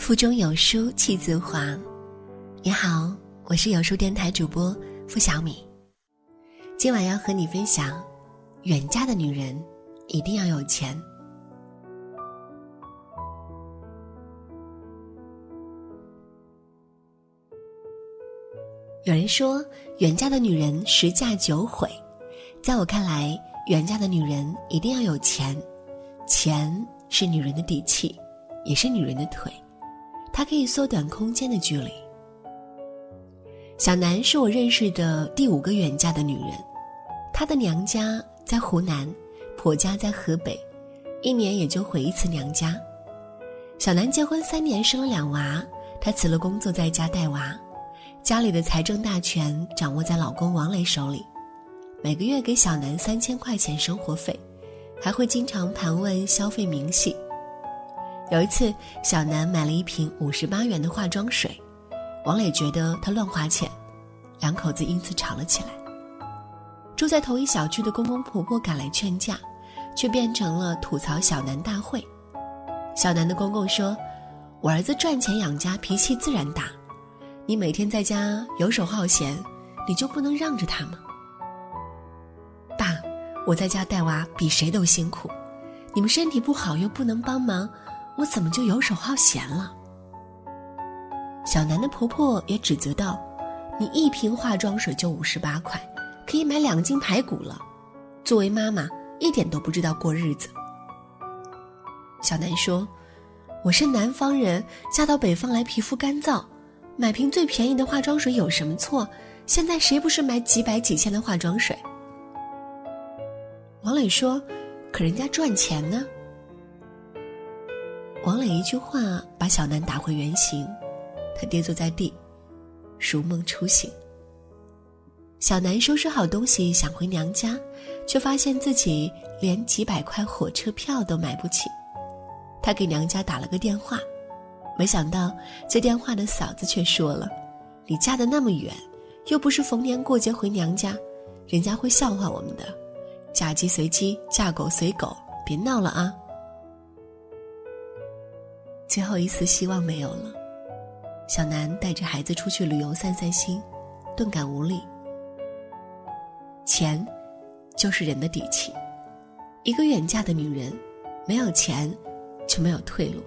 腹中有书气自华。你好，我是有书电台主播付小米。今晚要和你分享，远嫁的女人一定要有钱。有人说，远嫁的女人十嫁九毁。在我看来，远嫁的女人一定要有钱，钱是女人的底气，也是女人的腿，它可以缩短空间的距离。小南是我认识的第五个远嫁的女人，她的娘家在湖南，婆家在河北，一年也就回一次娘家。小南结婚三年，生了两娃，她辞了工作，在家带娃。家里的财政大权掌握在老公王磊手里，每个月给小南三千块钱生活费，还会经常盘问消费明细。有一次，小南买了一瓶五十八元的化妆水，王磊觉得他乱花钱，两口子因此吵了起来。住在同一小区的公公婆婆赶来劝架，却变成了吐槽小南大会。小南的公公说：“我儿子赚钱养家，脾气自然大。”你每天在家游手好闲，你就不能让着他吗？爸，我在家带娃比谁都辛苦，你们身体不好又不能帮忙，我怎么就游手好闲了？小南的婆婆也指责道：“你一瓶化妆水就五十八块，可以买两斤排骨了。作为妈妈，一点都不知道过日子。”小南说：“我是南方人，嫁到北方来皮肤干燥。”买瓶最便宜的化妆水有什么错？现在谁不是买几百几千的化妆水？王磊说：“可人家赚钱呢。”王磊一句话把小南打回原形，他跌坐在地，如梦初醒。小南收拾好东西想回娘家，却发现自己连几百块火车票都买不起。他给娘家打了个电话。没想到接电话的嫂子却说了：“你嫁的那么远，又不是逢年过节回娘家，人家会笑话我们的。嫁鸡随鸡，嫁狗随狗，别闹了啊！”最后一丝希望没有了，小南带着孩子出去旅游散散心，顿感无力。钱，就是人的底气。一个远嫁的女人，没有钱，就没有退路。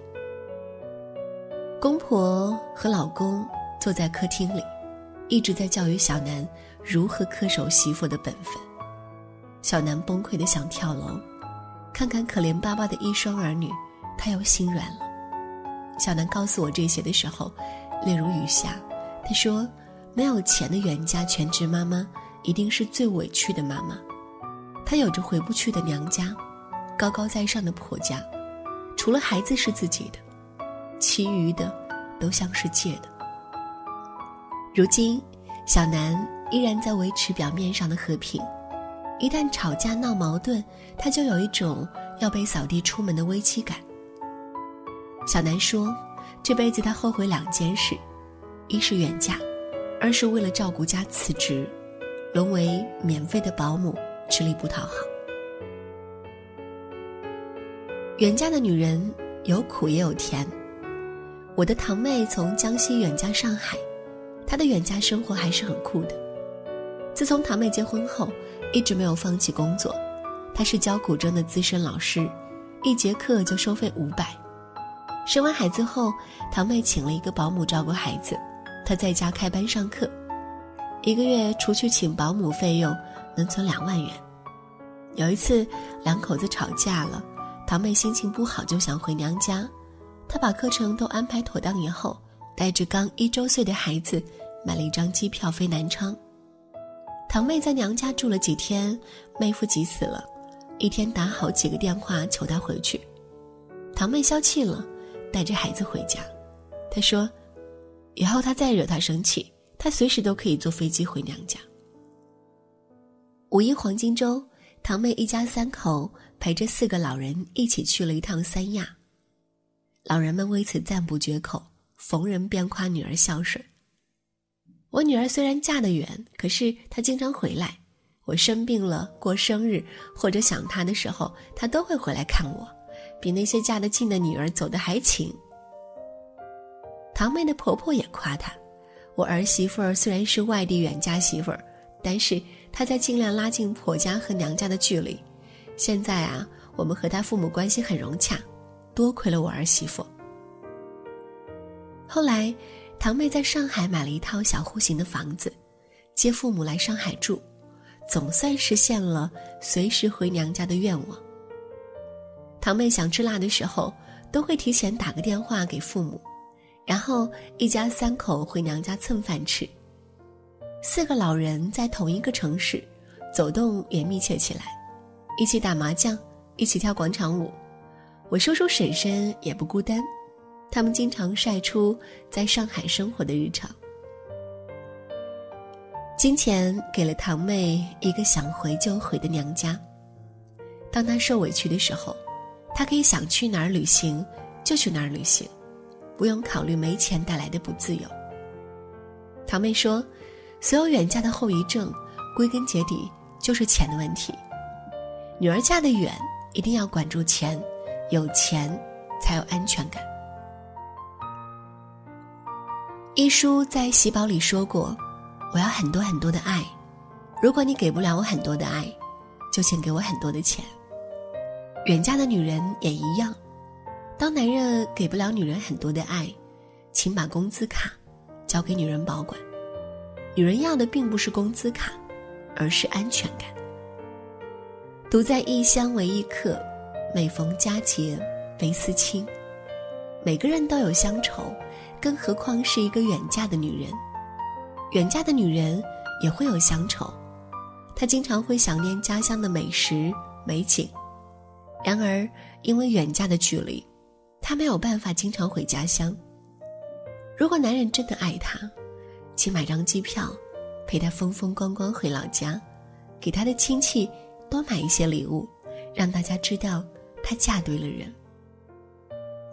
公婆和老公坐在客厅里，一直在教育小南如何恪守媳妇的本分。小南崩溃的想跳楼，看看可怜巴巴的一双儿女，他又心软了。小南告诉我这些的时候，泪如雨下。他说：“没有钱的袁家全职妈妈，一定是最委屈的妈妈。她有着回不去的娘家，高高在上的婆家，除了孩子是自己的。”其余的，都像是借的。如今，小南依然在维持表面上的和平，一旦吵架闹矛盾，他就有一种要被扫地出门的危机感。小南说：“这辈子他后悔两件事，一是远嫁，二是为了照顾家辞职，沦为免费的保姆，吃力不讨好。”远嫁的女人有苦也有甜。我的堂妹从江西远嫁上海，她的远嫁生活还是很酷的。自从堂妹结婚后，一直没有放弃工作。她是教古筝的资深老师，一节课就收费五百。生完孩子后，堂妹请了一个保姆照顾孩子，她在家开班上课，一个月除去请保姆费用，能存两万元。有一次，两口子吵架了，堂妹心情不好，就想回娘家。他把课程都安排妥当以后，带着刚一周岁的孩子，买了一张机票飞南昌。堂妹在娘家住了几天，妹夫急死了，一天打好几个电话求她回去。堂妹消气了，带着孩子回家。她说：“以后他再惹她生气，她随时都可以坐飞机回娘家。”五一黄金周，堂妹一家三口陪着四个老人一起去了一趟三亚。老人们为此赞不绝口，逢人便夸女儿孝顺。我女儿虽然嫁得远，可是她经常回来。我生病了、过生日或者想她的时候，她都会回来看我，比那些嫁得近的女儿走得还勤。堂妹的婆婆也夸她：“我儿媳妇儿虽然是外地远嫁媳妇儿，但是她在尽量拉近婆家和娘家的距离。现在啊，我们和她父母关系很融洽，多亏了我儿媳妇。”后来，堂妹在上海买了一套小户型的房子，接父母来上海住，总算实现了随时回娘家的愿望。堂妹想吃辣的时候，都会提前打个电话给父母，然后一家三口回娘家蹭饭吃。四个老人在同一个城市，走动也密切起来，一起打麻将，一起跳广场舞。我叔叔婶婶也不孤单。他们经常晒出在上海生活的日常。金钱给了堂妹一个想回就回的娘家。当她受委屈的时候，她可以想去哪儿旅行就去哪儿旅行，不用考虑没钱带来的不自由。堂妹说：“所有远嫁的后遗症，归根结底就是钱的问题。女儿嫁得远，一定要管住钱，有钱才有安全感。”一书在喜宝里说过：“我要很多很多的爱，如果你给不了我很多的爱，就请给我很多的钱。”远嫁的女人也一样，当男人给不了女人很多的爱，请把工资卡交给女人保管。女人要的并不是工资卡，而是安全感。独在异乡为异客，每逢佳节倍思亲。每个人都有乡愁。更何况是一个远嫁的女人，远嫁的女人也会有乡愁，她经常会想念家乡的美食美景。然而，因为远嫁的距离，她没有办法经常回家乡。如果男人真的爱她，请买张机票，陪她风风光光回老家，给她的亲戚多买一些礼物，让大家知道她嫁对了人。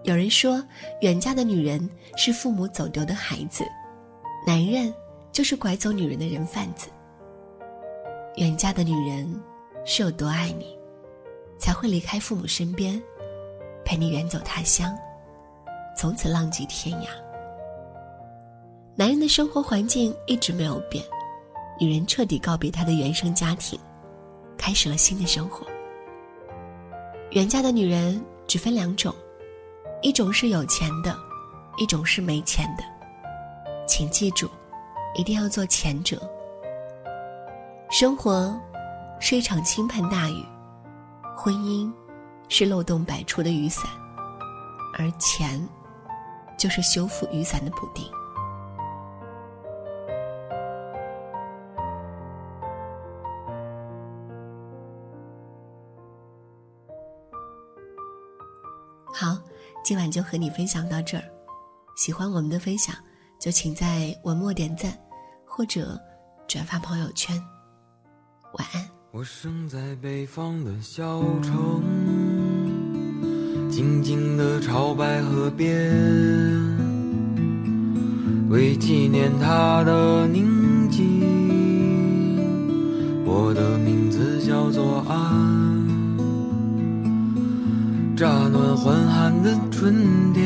有人说，远嫁的女人是父母走丢的孩子，男人就是拐走女人的人贩子。远嫁的女人是有多爱你，才会离开父母身边，陪你远走他乡，从此浪迹天涯。男人的生活环境一直没有变，女人彻底告别她的原生家庭，开始了新的生活。远嫁的女人只分两种。一种是有钱的，一种是没钱的，请记住，一定要做前者。生活是一场倾盆大雨，婚姻是漏洞百出的雨伞，而钱就是修复雨伞的补丁。好。今晚就和你分享到这儿，喜欢我们的分享，就请在文末点赞，或者转发朋友圈。晚安。我生在北方的小城，静静的朝白河边，为纪念他的宁静，我的名字叫做安。乍暖还寒的春天，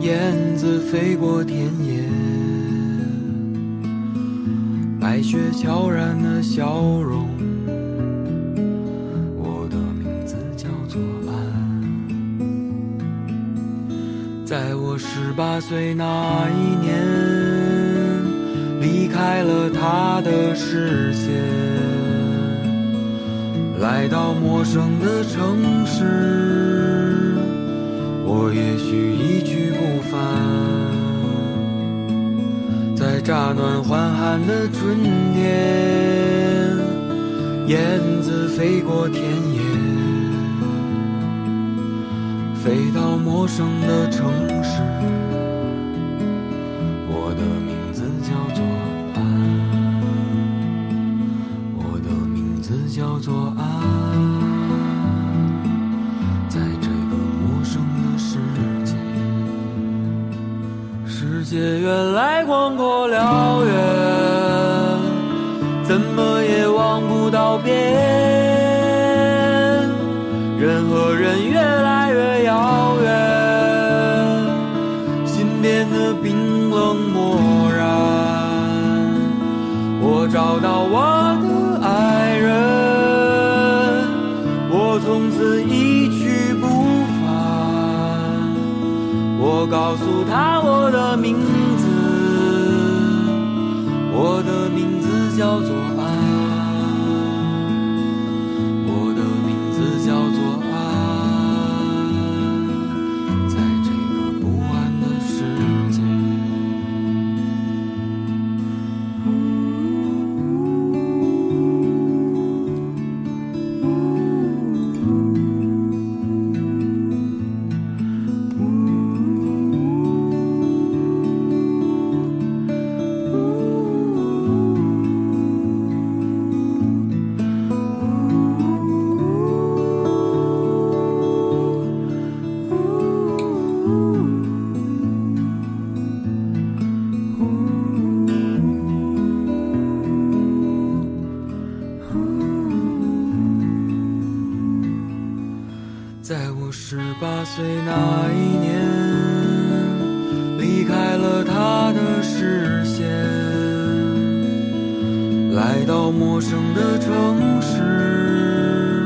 燕子飞过田野，白雪悄然的笑容。我的名字叫做安。在我十八岁那一年，离开了他的视线。来到陌生的城市，我也许一去不返。乍暖还寒的春天，燕子飞过田野，飞到陌生的城市。我的名字叫做安，我的名字叫做安。世界原来我告诉他我的名字，我的名字叫做十八岁那一年，离开了他的视线，来到陌生的城市，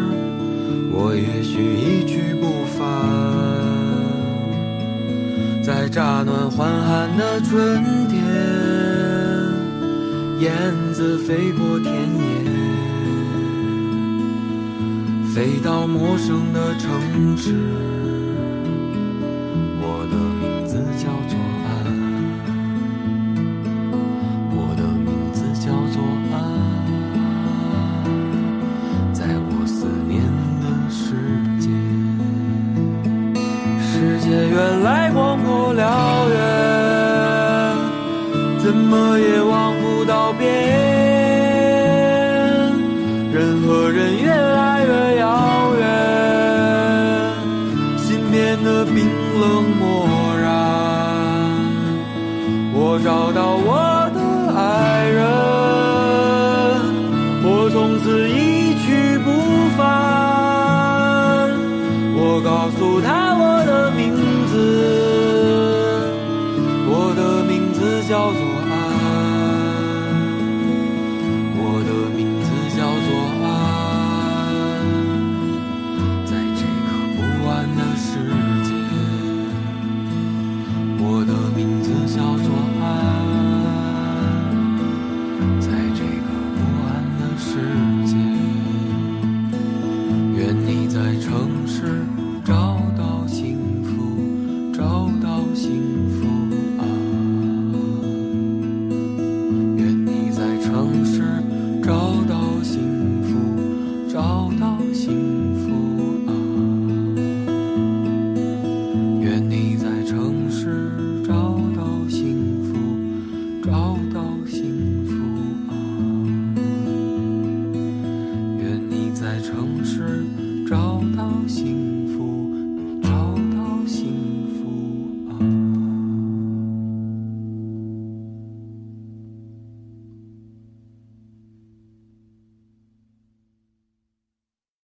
我也许一去不返。在乍暖还寒的春天，燕子飞过田野。飞到陌生的城市，我的名字叫做安，我的名字叫做安，在我思念的世界，世界原来广阔辽远，怎么也望不到边。找到我的爱人，我从此一去不返。我告诉他。